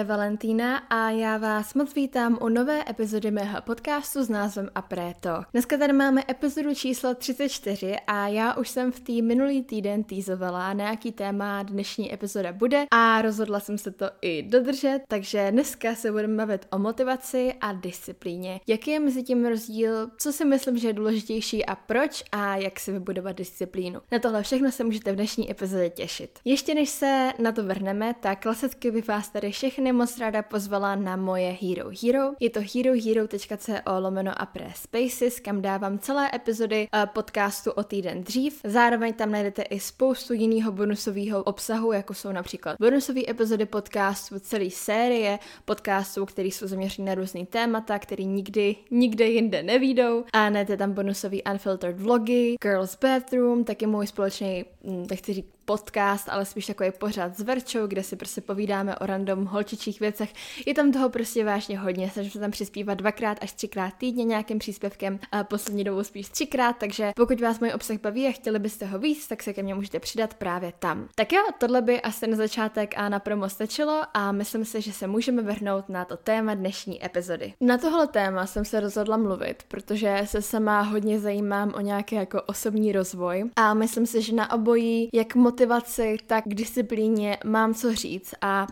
have Valentína a já vás moc vítám u nové epizody mého podcastu s názvem Apreto. Dneska tady máme epizodu číslo 34 a já už jsem v tý minulý týden týzovala, na jaký téma dnešní epizoda bude a rozhodla jsem se to i dodržet, takže dneska se budeme bavit o motivaci a disciplíně. Jaký je mezi tím rozdíl, co si myslím, že je důležitější a proč a jak si vybudovat disciplínu. Na tohle všechno se můžete v dnešní epizodě těšit. Ještě než se na to vrhneme, tak klasicky bych vás tady všechny moc ráda pozvala na moje Hero Hero. Je to herohero.co lomeno a pre spaces, kam dávám celé epizody uh, podcastu o týden dřív. Zároveň tam najdete i spoustu jiného bonusového obsahu, jako jsou například bonusové epizody podcastu, celé série podcastů, které jsou zaměřené na různý témata, které nikdy, nikde jinde nevídou. A najdete tam bonusový unfiltered vlogy, Girls Bathroom, taky můj společný, hm, tak chci říct, podcast, ale spíš takový pořád s Verčou, kde si prostě povídáme o random holčičích věcech. Je tam toho prostě vážně hodně, snažím se tam přispívat dvakrát až třikrát týdně nějakým příspěvkem, a poslední dobou spíš třikrát, takže pokud vás můj obsah baví a chtěli byste ho víc, tak se ke mně můžete přidat právě tam. Tak jo, tohle by asi na začátek a na promo stačilo a myslím si, že se můžeme vrhnout na to téma dnešní epizody. Na tohle téma jsem se rozhodla mluvit, protože se sama hodně zajímám o nějaký jako osobní rozvoj a myslím si, že na obojí, jak motivaci, tak disciplíně mám co říct a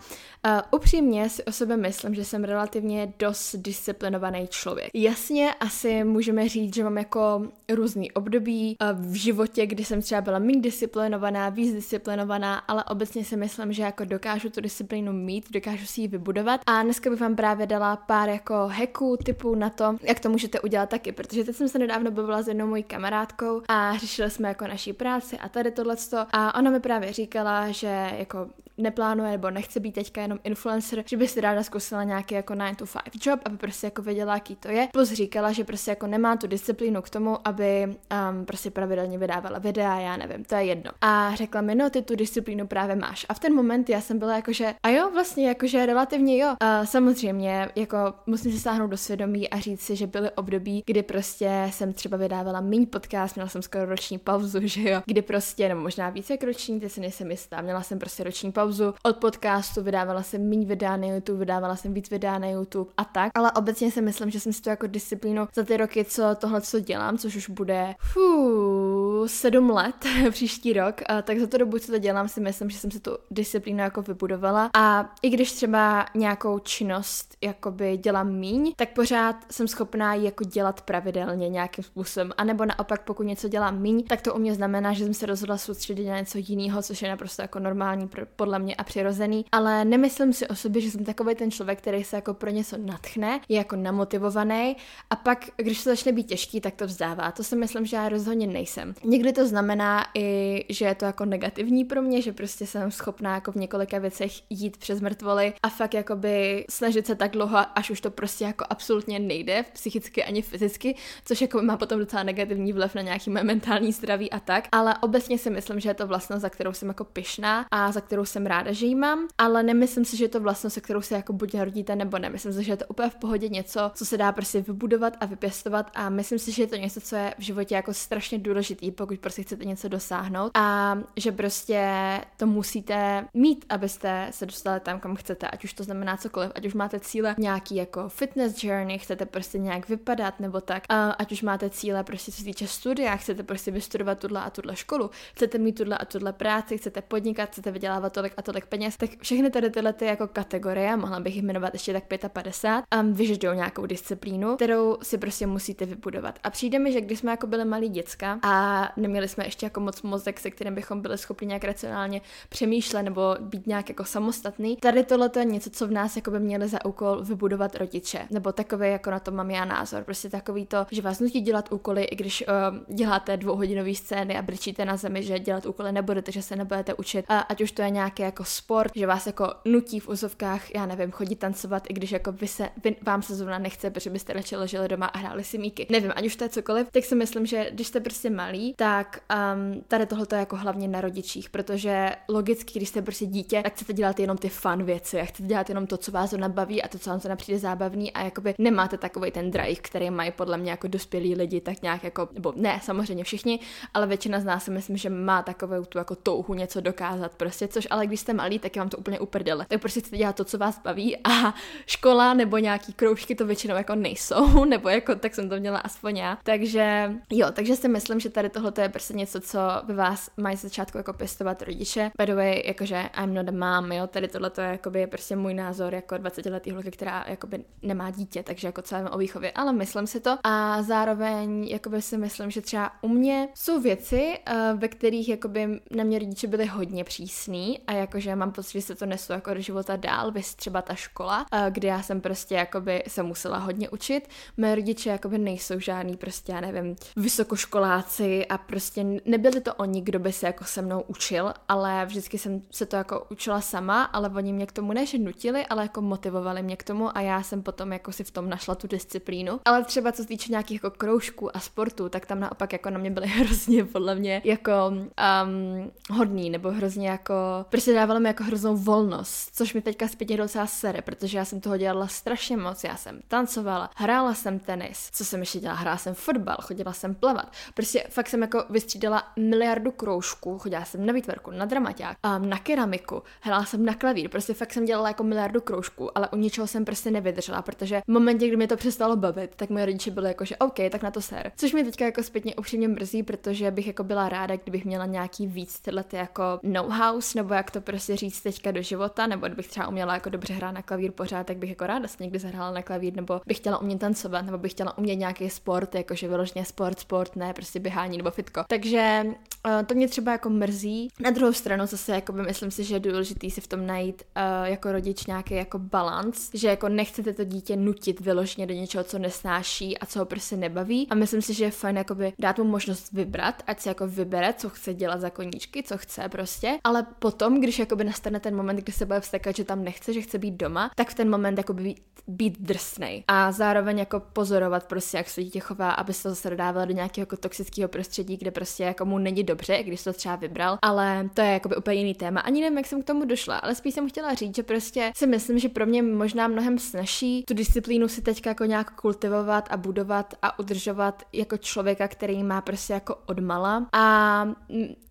uh, upřímně si o sebe myslím, že jsem relativně dost disciplinovaný člověk. Jasně, asi můžeme říct, že mám jako různý období uh, v životě, kdy jsem třeba byla méně disciplinovaná, víc disciplinovaná, ale obecně si myslím, že jako dokážu tu disciplínu mít, dokážu si ji vybudovat a dneska bych vám právě dala pár jako hacků, typů na to, jak to můžete udělat taky, protože teď jsem se nedávno bavila s jednou mojí kamarádkou a řešili jsme jako naší práci a tady tohleto. A ona mi právě říkala, že jako neplánuje nebo nechce být teďka jenom influencer, že by si ráda zkusila nějaký jako 9 to 5 job, aby prostě jako věděla, jaký to je. Plus říkala, že prostě jako nemá tu disciplínu k tomu, aby um, prostě pravidelně vydávala videa, já nevím, to je jedno. A řekla mi, no ty tu disciplínu právě máš. A v ten moment já jsem byla jako, že a jo, vlastně jakože relativně jo. Uh, samozřejmě, jako musím si sáhnout do svědomí a říct si, že byly období, kdy prostě jsem třeba vydávala méně podcast, měla jsem skoro roční pauzu, že jo, kdy prostě, nebo možná více jak roční, ty si nejsem jistá, měla jsem prostě roční pauzu od podcastu, vydávala jsem méně videa na YouTube, vydávala jsem víc videa na YouTube a tak, ale obecně si myslím, že jsem si to jako disciplínu za ty roky, co tohle co dělám, což už bude fů, sedm let příští rok, tak za tu dobu, co to dělám, si myslím, že jsem si tu disciplínu jako vybudovala. A i když třeba nějakou činnost jakoby dělám míň, tak pořád jsem schopná ji jako dělat pravidelně nějakým způsobem, a nebo naopak, pokud něco dělám míň, tak to u mě znamená, že jsem se rozhodla soustředit na něco jiného, což je naprosto jako normální podle mě a přirozený, ale nemyslím si o sobě, že jsem takový ten člověk, který se jako pro něco natchne, je jako namotivovaný a pak, když se začne být těžký, tak to vzdává. To si myslím, že já rozhodně nejsem. Někdy to znamená i, že je to jako negativní pro mě, že prostě jsem schopná jako v několika věcech jít přes mrtvoly a fakt jakoby snažit se tak dlouho, až už to prostě jako absolutně nejde, psychicky ani fyzicky, což jako má potom docela negativní vliv na nějaký mentální zdraví a tak, ale obecně si myslím, že je to vlastnost, za kterou jsem jako pyšná a za kterou jsem ráda, že ji mám, ale nemyslím si, že je to vlastnost, se kterou se jako buď narodíte nebo ne. Myslím si, že je to úplně v pohodě něco, co se dá prostě vybudovat a vypěstovat a myslím si, že je to něco, co je v životě jako strašně důležitý, pokud prostě chcete něco dosáhnout a že prostě to musíte mít, abyste se dostali tam, kam chcete, ať už to znamená cokoliv, ať už máte cíle nějaký jako fitness journey, chcete prostě nějak vypadat nebo tak, a ať už máte cíle prostě co se týče studia, chcete prostě vystudovat tuhle a tuhle školu, chcete mít tuhle a tuhle práci, chcete podnikat, chcete vydělávat tolik a tolik peněz, tak všechny tady tyhle ty jako kategorie, mohla bych jich jmenovat ještě tak 55, um, vyžadují nějakou disciplínu, kterou si prostě musíte vybudovat. A přijde mi, že když jsme jako byli malí děcka a neměli jsme ještě jako moc mozek, se kterým bychom byli schopni nějak racionálně přemýšlet nebo být nějak jako samostatný, tady tohle je něco, co v nás jako by měli za úkol vybudovat rodiče. Nebo takové, jako na to mám já názor. Prostě takový to, že vás nutí dělat úkoly, i když uh, děláte dvouhodinové scény a brčíte na zemi, že dělat úkoly nebudete, že se nebudete učit, a ať už to je nějaký jako sport, že vás jako nutí v úzovkách, já nevím, chodit tancovat, i když jako vy se, vy, vám se zrovna nechce, protože byste radši leželi doma a hráli si míky. Nevím, ať už to je cokoliv, tak si myslím, že když jste prostě malý, tak um, tady tohle je jako hlavně na rodičích, protože logicky, když jste prostě dítě, tak chcete dělat jenom ty fun věci a chcete dělat jenom to, co vás zrovna baví a to, co vám se přijde zábavný a jakoby nemáte takový ten drive, který mají podle mě jako dospělí lidi, tak nějak jako, nebo ne, samozřejmě všichni, ale většina z nás si myslím, že má takovou tu jako touhu něco dokázat prostě, což ale když jste malí, tak je vám to úplně uprdele. Tak prostě chcete dělat to, co vás baví a škola nebo nějaký kroužky to většinou jako nejsou, nebo jako tak jsem to měla aspoň já. Takže jo, takže si myslím, že tady tohle je prostě něco, co by vás mají začátku jako pěstovat rodiče. By the way, jakože I'm not a mom, jo, tady tohle je jakoby prostě můj názor jako 20 letý holky, která jakoby nemá dítě, takže jako já o výchově, ale myslím si to a zároveň jakoby si myslím, že třeba u mě jsou věci, uh, ve kterých jakoby na mě rodiče byli hodně přísní a jakože mám pocit, že se to nesu jako do života dál, vys třeba ta škola, uh, kde já jsem prostě jakoby se musela hodně učit. Mé rodiče jakoby nejsou žádný prostě, já nevím, vysokoškoláci a prostě nebyli to oni, kdo by se jako se mnou učil, ale vždycky jsem se to jako učila sama, ale oni mě k tomu než nutili, ale jako motivovali mě k tomu a já jsem potom jako si v tom našla tu disciplínu. Ale třeba co se týče nějakých jako kroužků a sportu, tak tam naopak jako na mě byly hrozně podle mě jako um, hodný, nebo hrozně jako, prostě dávalo mi jako hroznou volnost, což mi teďka zpětně docela sere, protože já jsem toho dělala strašně moc, já jsem tancovala, hrála jsem tenis, co jsem ještě dělala, hrála jsem fotbal, chodila jsem plavat, prostě fakt jsem jako vystřídala miliardu kroužků, chodila jsem na výtvarku, na dramaťák, um, na keramiku, hrála jsem na klavír, prostě fakt jsem dělala jako miliardu kroužků, ale u ničeho jsem prostě nevydržela, protože v momentě, kdy mě to přestalo bavit, tak moje rodiče byli jako, že OK, tak na to ser. Což mě teďka jako zpětně upřímně mrzí, protože bych jako byla ráda, kdybych měla nějaký víc tyhle ty jako know-how, nebo jak to prostě říct teďka do života, nebo kdybych třeba uměla jako dobře hrát na klavír pořád, tak bych jako ráda se někdy zahrála na klavír, nebo bych chtěla umět tancovat, nebo bych chtěla umět nějaký sport, jakože vyloženě sport, sport, ne prostě běhání nebo fitko. Takže uh, to mě třeba jako mrzí. Na druhou stranu zase jako by myslím si, že je důležitý si v tom najít uh, jako rodič nějaký jako balans, že jako nechcete to dítě nutit vyloženě do něčeho, co nesnáší a co ho prostě nebaví. A myslím si, že je fajn jakoby dát mu možnost vybrat, ať si jako vybere, co chce dělat za koníčky, co chce prostě. Ale potom, když jakoby nastane ten moment, kdy se bude vztekat, že tam nechce, že chce být doma, tak v ten moment jakoby být, být drsnej. A zároveň jako pozorovat prostě, jak se dítě chová, aby se to zase dodávalo do nějakého jako toxického prostředí, kde prostě jako mu není dobře, když to třeba vybral. Ale to je jakoby úplně jiný téma. Ani nevím, jak jsem k tomu došla, ale spíš jsem chtěla říct, že prostě si myslím, že pro mě možná mnohem snaží tu disciplínu si teďka jako nějak kultivovat a budovat a udržovat jako člověka, který má prostě jako odmala. A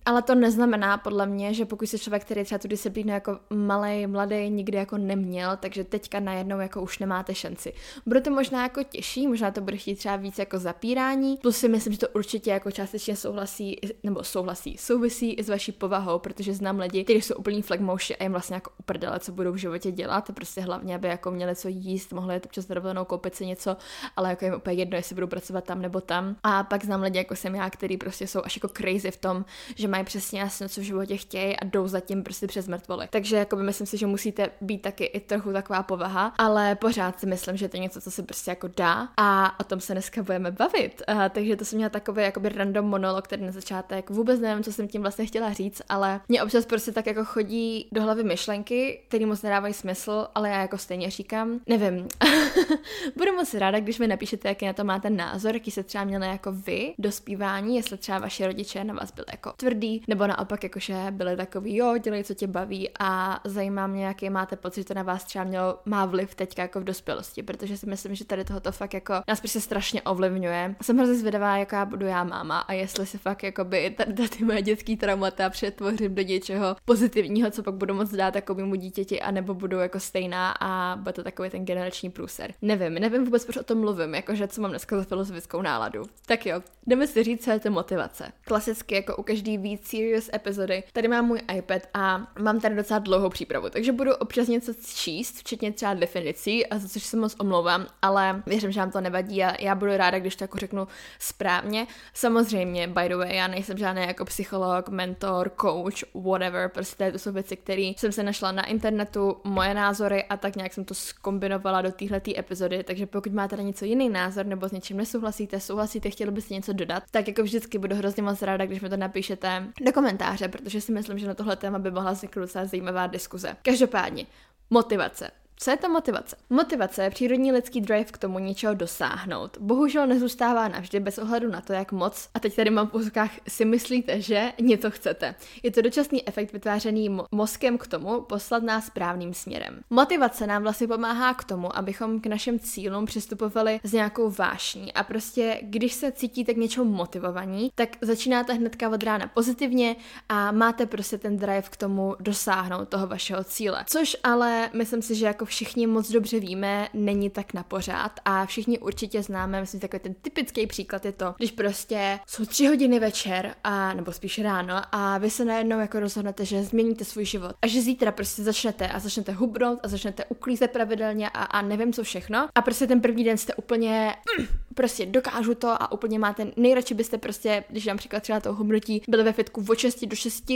ale to neznamená podle mě, že pokud se člověk, který třeba tu disciplínu jako malý, mladý nikdy jako neměl, takže teďka najednou jako už nemáte šanci. Bude to možná jako těžší, možná to bude chtít třeba víc jako zapírání, plus si myslím, že to určitě jako částečně souhlasí, nebo souhlasí, souvisí i s vaší povahou, protože znám lidi, kteří jsou úplný flagmouši a jim vlastně jako uprdele, co budou v životě dělat, prostě hlavně, aby jako měli co jíst, mohli jít občas dovolenou, koupit si něco, ale jako jim úplně jedno, jestli budou pracovat tam nebo tam. A pak znám lidi jako jsem já, který prostě jsou až jako crazy v tom, že mají přesně jasno, co v životě chtějí a jdou zatím prostě přes mrtvoly. Takže jako by myslím si, že musíte být taky i trochu taková povaha, ale pořád si myslím, že to je něco, co se prostě jako dá a o tom se dneska budeme bavit. Uh, takže to jsem měla takový jakoby random monolog, který na začátek vůbec nevím, co jsem tím vlastně chtěla říct, ale mě občas prostě tak jako chodí do hlavy myšlenky, které moc nedávají smysl, ale já jako stejně říkám, nevím. Budu moc ráda, když mi napíšete, jaký na to máte názor, jaký se třeba měli jako vy do zpívání, jestli třeba vaše rodiče na vás byli jako tvrdí, tvrdý, nebo naopak jakože byli takový, jo, dělej, co tě baví a zajímá mě, jaký máte pocit, že to na vás třeba mělo, má vliv teďka jako v dospělosti, protože si myslím, že tady tohoto fakt jako nás prostě strašně ovlivňuje. Jsem hrozně zvědavá, jaká budu já máma a jestli si fakt jako by tady ty moje dětský traumata přetvořím do něčeho pozitivního, co pak budu moc dát mu dítěti, anebo budu jako stejná a bude to takový ten generační průser. Nevím, nevím vůbec, proč o tom mluvím, jakože co mám dneska za filozofickou náladu. Tak jo, jdeme si říct, co je to motivace. Klasicky jako u každý víc serious epizody. Tady mám můj iPad a mám tady docela dlouhou přípravu, takže budu občas něco číst, včetně třeba definicí, a za což se moc omlouvám, ale věřím, že vám to nevadí a já budu ráda, když to jako řeknu správně. Samozřejmě, by the way, já nejsem žádný jako psycholog, mentor, coach, whatever, prostě to jsou věci, které jsem se našla na internetu, moje názory a tak nějak jsem to skombinovala do téhle epizody, takže pokud máte na něco jiný názor nebo s něčím nesouhlasíte, souhlasíte, chtěli byste něco dodat, tak jako vždycky budu hrozně moc ráda, když mi to napíšete do komentáře, protože si myslím, že na tohle téma by mohla vzniknout docela zajímavá diskuze. Každopádně, motivace. Co je to motivace? Motivace je přírodní lidský drive k tomu něčeho dosáhnout. Bohužel nezůstává navždy bez ohledu na to, jak moc, a teď tady mám v úzkách, si myslíte, že něco chcete. Je to dočasný efekt vytvářený mo- mozkem k tomu poslat nás správným směrem. Motivace nám vlastně pomáhá k tomu, abychom k našim cílům přistupovali s nějakou vášní a prostě, když se cítíte k něčemu motivovaní, tak začínáte hnedka od rána pozitivně a máte prostě ten drive k tomu dosáhnout toho vašeho cíle. Což ale myslím si, že jako všichni moc dobře víme, není tak na pořád a všichni určitě známe, myslím, takový ten typický příklad je to, když prostě jsou tři hodiny večer a nebo spíš ráno a vy se najednou jako rozhodnete, že změníte svůj život a že zítra prostě začnete a začnete hubnout a začnete uklízet pravidelně a, a nevím co všechno a prostě ten první den jste úplně prostě dokážu to a úplně máte, nejradši byste prostě, když například třeba toho hubnutí, byli ve fitku od 6 do 6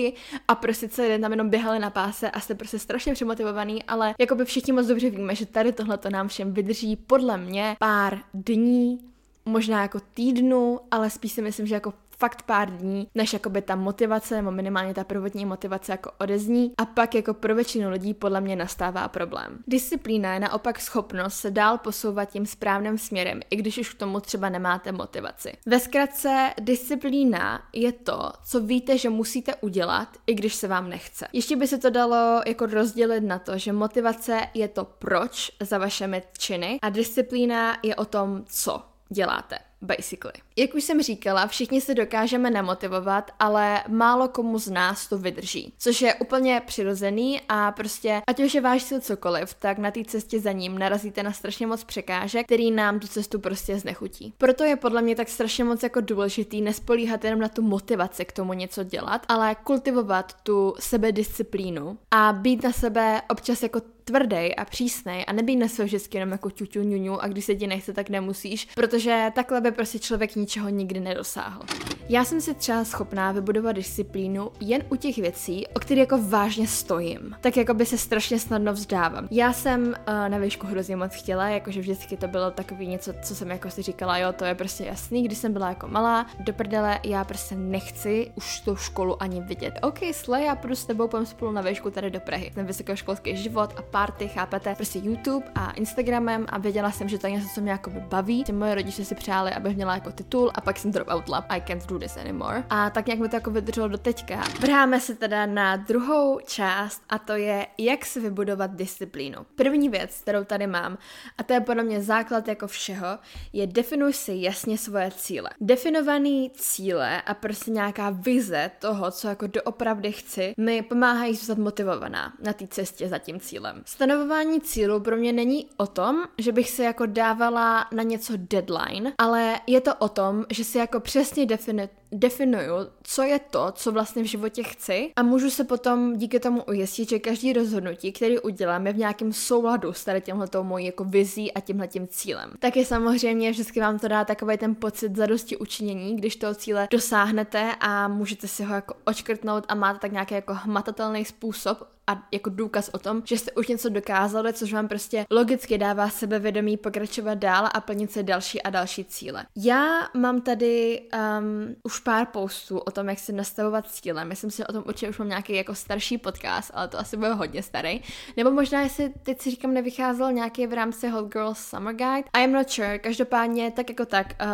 a prostě celý den tam jenom běhali na páse a jste prostě strašně přemotivovaný, ale jako by všichni moc dobře víme, že tady tohle to nám všem vydrží podle mě pár dní, možná jako týdnu, ale spíš si myslím, že jako fakt pár dní, než jakoby ta motivace, nebo minimálně ta prvotní motivace jako odezní a pak jako pro většinu lidí podle mě nastává problém. Disciplína je naopak schopnost se dál posouvat tím správným směrem, i když už k tomu třeba nemáte motivaci. Ve zkratce, disciplína je to, co víte, že musíte udělat, i když se vám nechce. Ještě by se to dalo jako rozdělit na to, že motivace je to proč za vašemi činy a disciplína je o tom, co děláte basically. Jak už jsem říkala, všichni se dokážeme nemotivovat, ale málo komu z nás to vydrží. Což je úplně přirozený a prostě, ať už je váš cíl cokoliv, tak na té cestě za ním narazíte na strašně moc překážek, který nám tu cestu prostě znechutí. Proto je podle mě tak strašně moc jako důležitý nespolíhat jenom na tu motivaci k tomu něco dělat, ale kultivovat tu sebedisciplínu a být na sebe občas jako tvrdý a přísnej a nebýt na sebe vždycky jenom jako ťuťu ňuňu a když se ti nechce, tak nemusíš, protože takhle by prostě člověk ničeho nikdy nedosáhl. Já jsem si třeba schopná vybudovat disciplínu jen u těch věcí, o kterých jako vážně stojím. Tak jako by se strašně snadno vzdávám. Já jsem uh, na výšku hrozně moc chtěla, jakože vždycky to bylo takový něco, co jsem jako si říkala, jo, to je prostě jasný, když jsem byla jako malá, do prdele, já prostě nechci už tu školu ani vidět. OK, slej, já půjdu s tebou, půjdeme spolu na výšku tady do Prahy. Ten vysokoškolský život a party, chápete? Prostě YouTube a Instagramem a věděla jsem, že to je něco, co mě jako baví. Ty moje rodiče si přáli, abych měla jako titul a pak jsem drop out lab. I can't do this anymore. A tak nějak mi to jako vydrželo do teďka. Vrháme se teda na druhou část a to je, jak si vybudovat disciplínu. První věc, kterou tady mám, a to je podle mě základ jako všeho, je definuj si jasně svoje cíle. Definovaný cíle a prostě nějaká vize toho, co jako doopravdy chci, mi pomáhají zůstat motivovaná na té cestě za tím cílem. Stanovování cílu pro mě není o tom, že bych se jako dávala na něco deadline, ale je to o tom, že si jako přesně definu, definuju, co je to, co vlastně v životě chci a můžu se potom díky tomu ujistit, že každý rozhodnutí, který udělám, je v nějakém souladu s tady tímhletou mojí jako vizí a tímhletím cílem. Taky samozřejmě vždycky vám to dá takový ten pocit zadosti učinění, když toho cíle dosáhnete a můžete si ho jako očkrtnout a máte tak nějaký jako hmatatelný způsob, a jako důkaz o tom, že jste už něco dokázali, což vám prostě logicky dává sebevědomí pokračovat dál a plnit se další a další cíle. Já mám tady um, už pár postů o tom, jak si nastavovat cíle. Myslím si, že o tom určitě už mám nějaký jako starší podcast, ale to asi bude hodně starý. Nebo možná, jestli teď si říkám, nevycházel nějaký v rámci Hot Girls Summer Guide. I am not sure. Každopádně, tak jako tak, uh,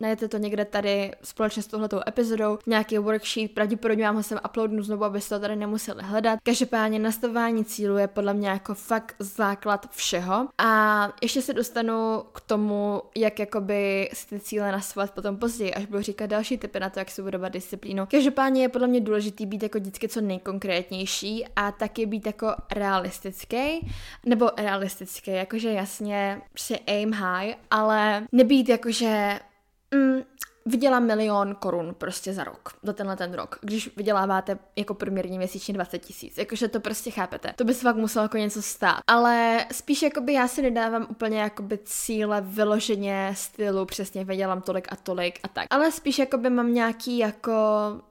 najdete to někde tady společně s tohletou epizodou, nějaký worksheet, pravděpodobně vám ho sem uploadnu znovu, abyste to tady nemuseli hledat. Každopádně nastavování cílu je podle mě jako fakt základ všeho. A ještě se dostanu k tomu, jak jakoby si ty cíle nastavovat potom později, až budu říkat další typy na to, jak si budovat disciplínu. Každopádně je podle mě důležitý být jako vždycky co nejkonkrétnější a taky být jako realistický, nebo realistický, jakože jasně si aim high, ale nebýt jakože mm, vydělám milion korun prostě za rok, za tenhle ten rok, když vyděláváte jako průměrně měsíčně 20 tisíc, jakože to prostě chápete. To by se fakt muselo jako něco stát. Ale spíš jakoby já si nedávám úplně jakoby cíle vyloženě stylu, přesně vydělám tolik a tolik a tak. Ale spíš jakoby mám nějaký jako,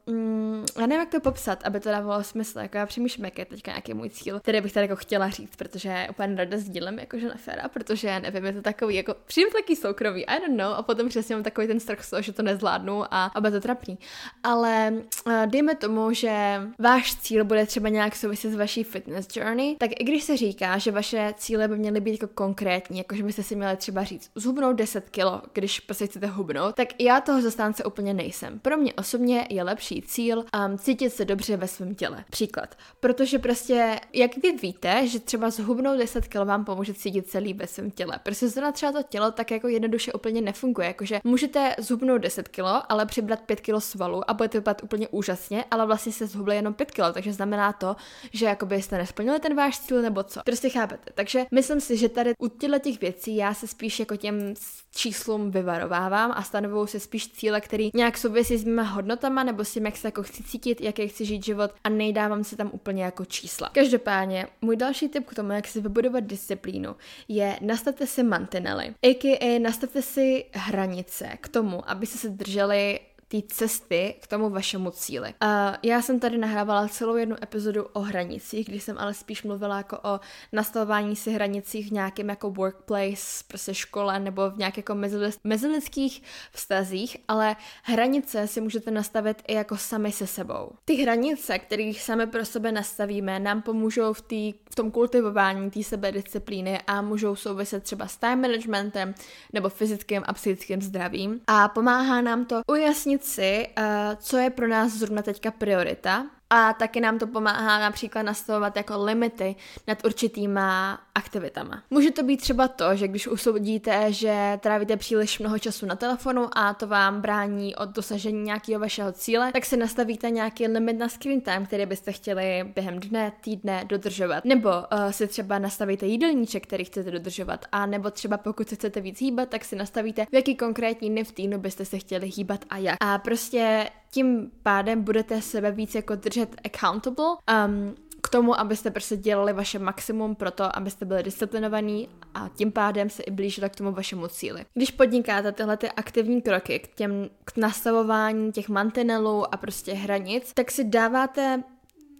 mm, já nevím jak to popsat, aby to dávalo smysl, jako já přemýšlím, jak je teďka nějaký můj cíl, který bych tady jako chtěla říct, protože úplně rada sdílem jakože na féra, protože nevím, je to takový jako přijím taky soukromý, I don't know, a potom přesně mám takový ten strach z toho, že to nezvládnu a, a bude to trapný. Ale uh, dejme tomu, že váš cíl bude třeba nějak souviset s vaší fitness journey, tak i když se říká, že vaše cíle by měly být jako konkrétní, jako že byste si měli třeba říct zhubnout 10 kilo, když prostě chcete hubnout, tak já toho zastánce úplně nejsem. Pro mě osobně je lepší cíl um, cítit se dobře ve svém těle. Příklad. Protože prostě, jak vy víte, že třeba zhubnout 10 kg vám pomůže cítit líp ve svém těle. Prostě zrovna třeba to tělo tak jako jednoduše úplně nefunguje. Jakože můžete zhubnout 10 kg, ale přibrat 5 kg svalu a budete vypadat úplně úžasně, ale vlastně se zhubli jenom 5 kg, takže znamená to, že jakoby jste nesplnili ten váš cíl nebo co. Prostě chápete. Takže myslím si, že tady u těchto těch věcí já se spíš jako těm číslům vyvarovávám a stanovuju se spíš cíle, který nějak souvisí s mými hodnotama nebo s tím, jak se jako chci cítit, jaký chci žít život a nejdávám se tam úplně jako čísla. Každopádně, můj další tip k tomu, jak si vybudovat disciplínu, je nastavte si mantinely, a.k.a. nastavte si hranice k tomu, aby se drželi té cesty k tomu vašemu cíli. A já jsem tady nahrávala celou jednu epizodu o hranicích, kdy jsem ale spíš mluvila jako o nastavování si hranicích v nějakém jako workplace, prostě škole nebo v nějakých jako mezilidských vztazích, ale hranice si můžete nastavit i jako sami se sebou. Ty hranice, které sami pro sebe nastavíme, nám pomůžou v, tý, v tom kultivování té sebedisciplíny a můžou souviset třeba s time managementem nebo fyzickým a psychickým zdravím a pomáhá nám to ujasnit si, uh, co je pro nás zrovna teďka priorita a taky nám to pomáhá například nastavovat jako limity nad určitýma aktivitama. Může to být třeba to, že když usoudíte, že trávíte příliš mnoho času na telefonu a to vám brání od dosažení nějakého vašeho cíle, tak si nastavíte nějaký limit na screen time, který byste chtěli během dne, týdne dodržovat. Nebo uh, si třeba nastavíte jídelníček, který chcete dodržovat. A nebo třeba pokud se chcete víc hýbat, tak si nastavíte, v jaký konkrétní dny v týdnu byste se chtěli hýbat a jak. A prostě tím pádem budete sebe víc jako držet accountable um, k tomu, abyste prostě dělali vaše maximum pro to, abyste byli disciplinovaní a tím pádem se i blížili k tomu vašemu cíli. Když podnikáte tyhle ty aktivní kroky k těm k nastavování těch mantinelů a prostě hranic, tak si dáváte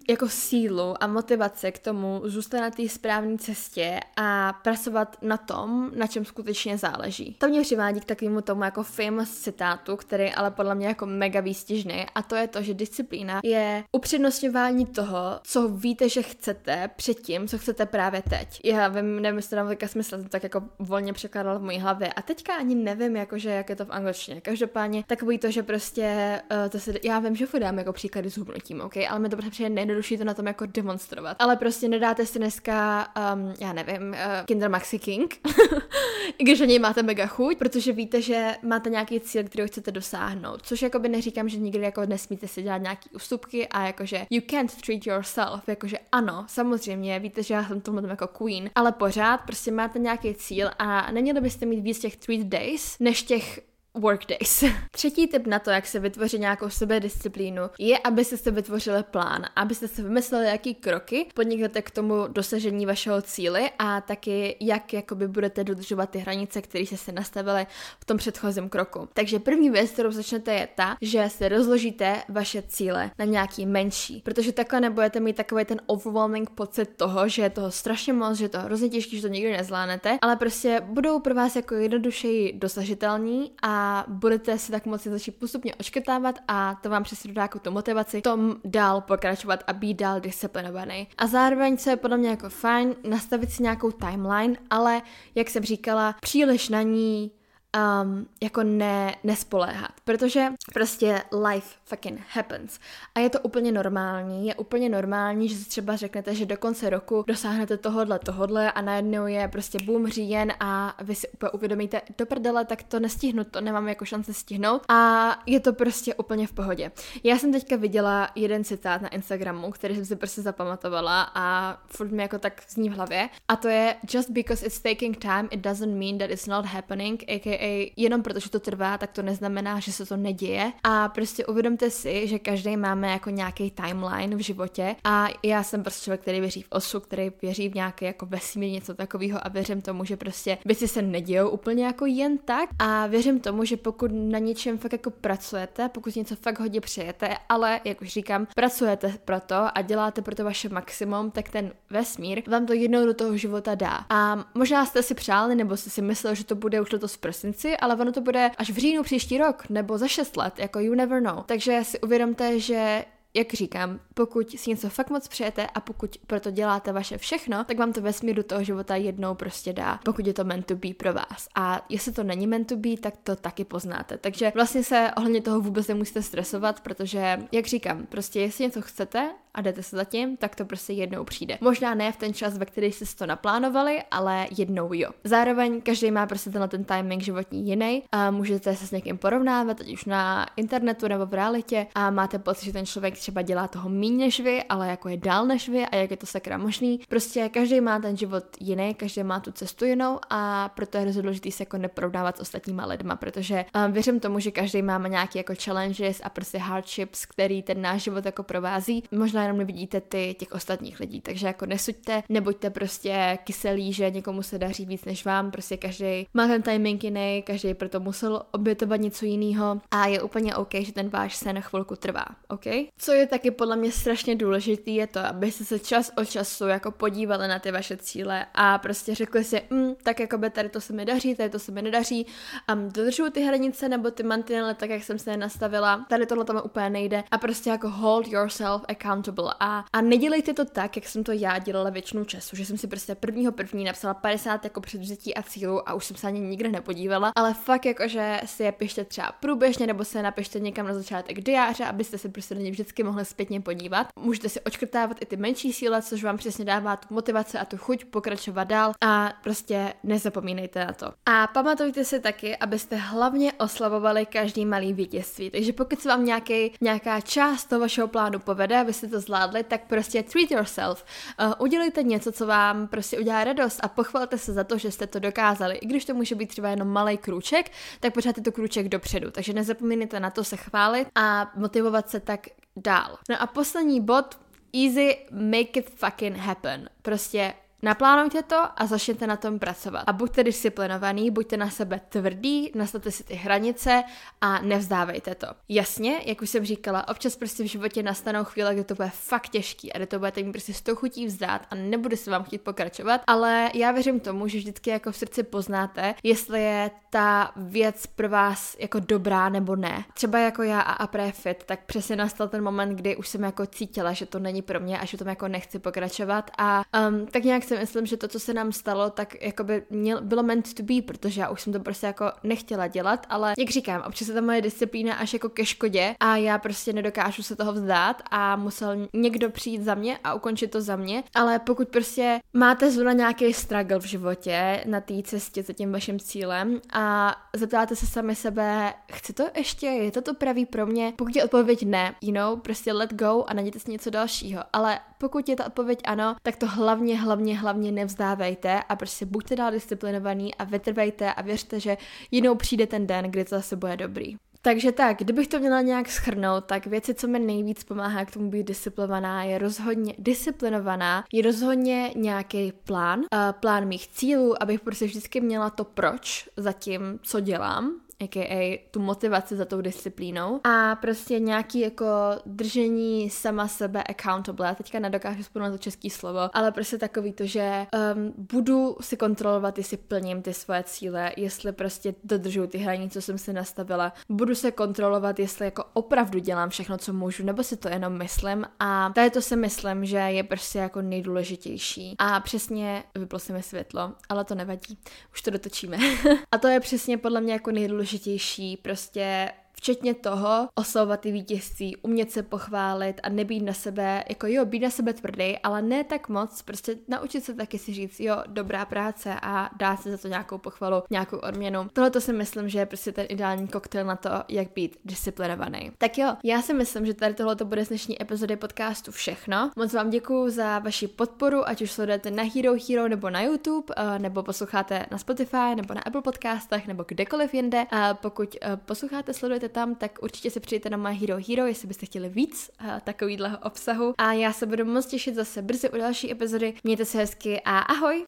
jako sílu a motivace k tomu zůstat na té správné cestě a pracovat na tom, na čem skutečně záleží. To mě přivádí k takovému tomu jako famous citátu, který ale podle mě jako mega výstižný a to je to, že disciplína je upřednostňování toho, co víte, že chcete předtím, co chcete právě teď. Já vím, nevím, jestli to dám smysl, jsem tak jako volně překládala v mojí hlavě a teďka ani nevím, jakože, jak je to v angličtině. Každopádně takový to, že prostě uh, to se, já vím, že dám jako příklady s hubnutím, ok, ale mi to prostě nejde jednodušší to na tom jako demonstrovat. Ale prostě nedáte si dneska, um, já nevím, uh, Kinder Maxi King, i když na něj máte mega chuť, protože víte, že máte nějaký cíl, který chcete dosáhnout. Což jakoby neříkám, že nikdy jako nesmíte si dělat nějaký ústupky a jakože you can't treat yourself, jakože ano, samozřejmě, víte, že já jsem tomu jako queen, ale pořád prostě máte nějaký cíl a neměli byste mít víc těch treat days, než těch workdays. Třetí tip na to, jak se vytvořit nějakou sebedisciplínu, je, abyste si vytvořili plán, abyste si vymysleli, jaký kroky podniknete k tomu dosažení vašeho cíle a taky, jak jakoby budete dodržovat ty hranice, které jste si nastavili v tom předchozím kroku. Takže první věc, kterou začnete, je ta, že si rozložíte vaše cíle na nějaký menší, protože takhle nebudete mít takový ten overwhelming pocit toho, že je toho strašně moc, že je to hrozně těžké, že to nikdy nezvládnete, ale prostě budou pro vás jako jednodušeji dosažitelní a budete si tak moci začít postupně očkrtávat a to vám přesně dodá jako tu motivaci tom dál pokračovat a být dál disciplinovaný. A zároveň, co je podle mě jako fajn, nastavit si nějakou timeline, ale jak jsem říkala, příliš na ní um, jako ne, nespoléhat, protože prostě life fucking happens. A je to úplně normální, je úplně normální, že si třeba řeknete, že do konce roku dosáhnete tohodle, tohodle a najednou je prostě boom říjen a vy si úplně uvědomíte, do prdele, tak to nestihnu, to nemám jako šance stihnout a je to prostě úplně v pohodě. Já jsem teďka viděla jeden citát na Instagramu, který jsem si prostě zapamatovala a furt mi jako tak zní v hlavě a to je just because it's taking time, it doesn't mean that it's not happening, aka jenom protože to trvá, tak to neznamená, že se to neděje. A prostě uvědomte si, že každý máme jako nějaký timeline v životě a já jsem prostě člověk, který věří v osu, který věří v nějaké jako vesmír, něco takového a věřím tomu, že prostě věci se nedějou úplně jako jen tak a věřím tomu, že pokud na něčem fakt jako pracujete, pokud něco fakt hodně přejete, ale jak už říkám, pracujete pro to a děláte pro to vaše maximum, tak ten vesmír vám to jednou do toho života dá. A možná jste si přáli nebo jste si mysleli, že to bude už letos v prosinci, ale ono to bude až v říjnu příští rok, nebo za 6 let, jako you never know. Takže si uvědomte, že jak říkám, pokud si něco fakt moc přejete a pokud proto děláte vaše všechno, tak vám to vesmír do toho života jednou prostě dá, pokud je to meant to be pro vás. A jestli to není meant to be, tak to taky poznáte. Takže vlastně se ohledně toho vůbec nemusíte stresovat, protože, jak říkám, prostě jestli něco chcete a jdete se zatím, tak to prostě jednou přijde. Možná ne v ten čas, ve který jste to naplánovali, ale jednou jo. Zároveň každý má prostě tenhle ten timing životní jiný a můžete se s někým porovnávat, ať už na internetu nebo v realitě a máte pocit, že ten člověk třeba dělá toho méně než vy, ale jako je dál než vy a jak je to sakra možný. Prostě každý má ten život jiný, každý má tu cestu jinou a proto je důležité se jako neporovnávat s ostatníma lidma, protože um, věřím tomu, že každý máme nějaký jako challenges a prostě hardships, který ten náš život jako provází. Možná jenom nevidíte ty těch ostatních lidí, takže jako nesuďte, nebuďte prostě kyselí, že někomu se daří víc než vám, prostě každý má ten timing jiný, každý proto musel obětovat něco jiného a je úplně OK, že ten váš sen chvilku trvá, OK? Co je taky podle mě strašně důležitý, je to, abyste se čas od času jako podívali na ty vaše cíle a prostě řekli si, mm, tak jako by tady to se mi daří, tady to se mi nedaří, um, dodržuju ty hranice nebo ty mantinely tak, jak jsem se je nastavila, tady tohle tam úplně nejde. A prostě jako hold yourself accountable a, a nedělejte to tak, jak jsem to já dělala většinu času, že jsem si prostě prvního první napsala 50 jako předvzetí a cílu a už jsem se ani nikde nepodívala, ale fakt jako, že si je pište třeba průběžně nebo se napište někam na začátek diáře, abyste se prostě na ně vždycky mohli zpětně podívat. Můžete si očkrtávat i ty menší síle, což vám přesně dává tu motivaci a tu chuť pokračovat dál a prostě nezapomínejte na to. A pamatujte si taky, abyste hlavně oslavovali každý malý vítězství. Takže pokud se vám nějaký, nějaká část toho vašeho plánu povede, abyste to zvládli, tak prostě treat yourself. Uh, udělejte něco, co vám prostě udělá radost a pochvalte se za to, že jste to dokázali. I když to může být třeba jenom malý krůček, tak pořád je to krůček dopředu. Takže nezapomínejte na to se chválit a motivovat se tak dál. No a poslední bod, easy, make it fucking happen. Prostě Naplánujte to a začněte na tom pracovat. A buďte disciplinovaný, buďte na sebe tvrdý, nastavte si ty hranice a nevzdávejte to. Jasně, jak už jsem říkala, občas prostě v životě nastanou chvíle, kdy to bude fakt těžký a kdy to budete mít prostě s tou chutí vzdát a nebude se vám chtít pokračovat, ale já věřím tomu, že vždycky jako v srdci poznáte, jestli je ta věc pro vás jako dobrá nebo ne. Třeba jako já a Aprefit, tak přesně nastal ten moment, kdy už jsem jako cítila, že to není pro mě a že to jako nechci pokračovat a um, tak nějak si myslím, že to, co se nám stalo, tak jako by bylo meant to be, protože já už jsem to prostě jako nechtěla dělat, ale jak říkám, občas je ta moje disciplína až jako ke škodě a já prostě nedokážu se toho vzdát a musel někdo přijít za mě a ukončit to za mě, ale pokud prostě máte zrovna nějaký struggle v životě na té cestě za tím vaším cílem a zeptáte se sami sebe, chci to ještě, je to to pravý pro mě? Pokud je odpověď ne, you know, prostě let go a najděte si něco dalšího, ale pokud je ta odpověď ano, tak to hlavně, hlavně, hlavně nevzdávejte a prostě buďte dál disciplinovaní a vytrvejte a věřte, že jinou přijde ten den, kdy to zase bude dobrý. Takže tak, kdybych to měla nějak schrnout, tak věci, co mi nejvíc pomáhá k tomu být disciplinovaná, je rozhodně disciplinovaná, je rozhodně nějaký plán, uh, plán mých cílů, abych prostě vždycky měla to proč za tím, co dělám, a.k.a. tu motivaci za tou disciplínou a prostě nějaký jako držení sama sebe accountable. Já teďka nedokážu vzpomenout to český slovo, ale prostě takový to, že um, budu si kontrolovat, jestli plním ty svoje cíle, jestli prostě dodržuju ty hranice, co jsem si nastavila. Budu se kontrolovat, jestli jako opravdu dělám všechno, co můžu, nebo si to jenom myslím a tady to si myslím, že je prostě jako nejdůležitější. A přesně vyplo se mi světlo, ale to nevadí, už to dotočíme. a to je přesně podle mě jako nejdůležitější nejdůležitější prostě včetně toho oslovovat ty vítězství, umět se pochválit a nebýt na sebe, jako jo, být na sebe tvrdý, ale ne tak moc, prostě naučit se taky si říct, jo, dobrá práce a dát si za to nějakou pochvalu, nějakou odměnu. Tohle to si myslím, že je prostě ten ideální koktejl na to, jak být disciplinovaný. Tak jo, já si myslím, že tady tohle to bude z dnešní epizody podcastu všechno. Moc vám děkuji za vaši podporu, ať už sledujete na Hero Hero nebo na YouTube, eh, nebo posloucháte na Spotify nebo na Apple podcastech nebo kdekoliv jinde. Pokud eh, posloucháte, sledujete tam, tak určitě se přijďte na My Hero Hero, jestli byste chtěli víc uh, takovýhle obsahu. A já se budu moc těšit zase brzy u další epizody. Mějte se hezky a ahoj!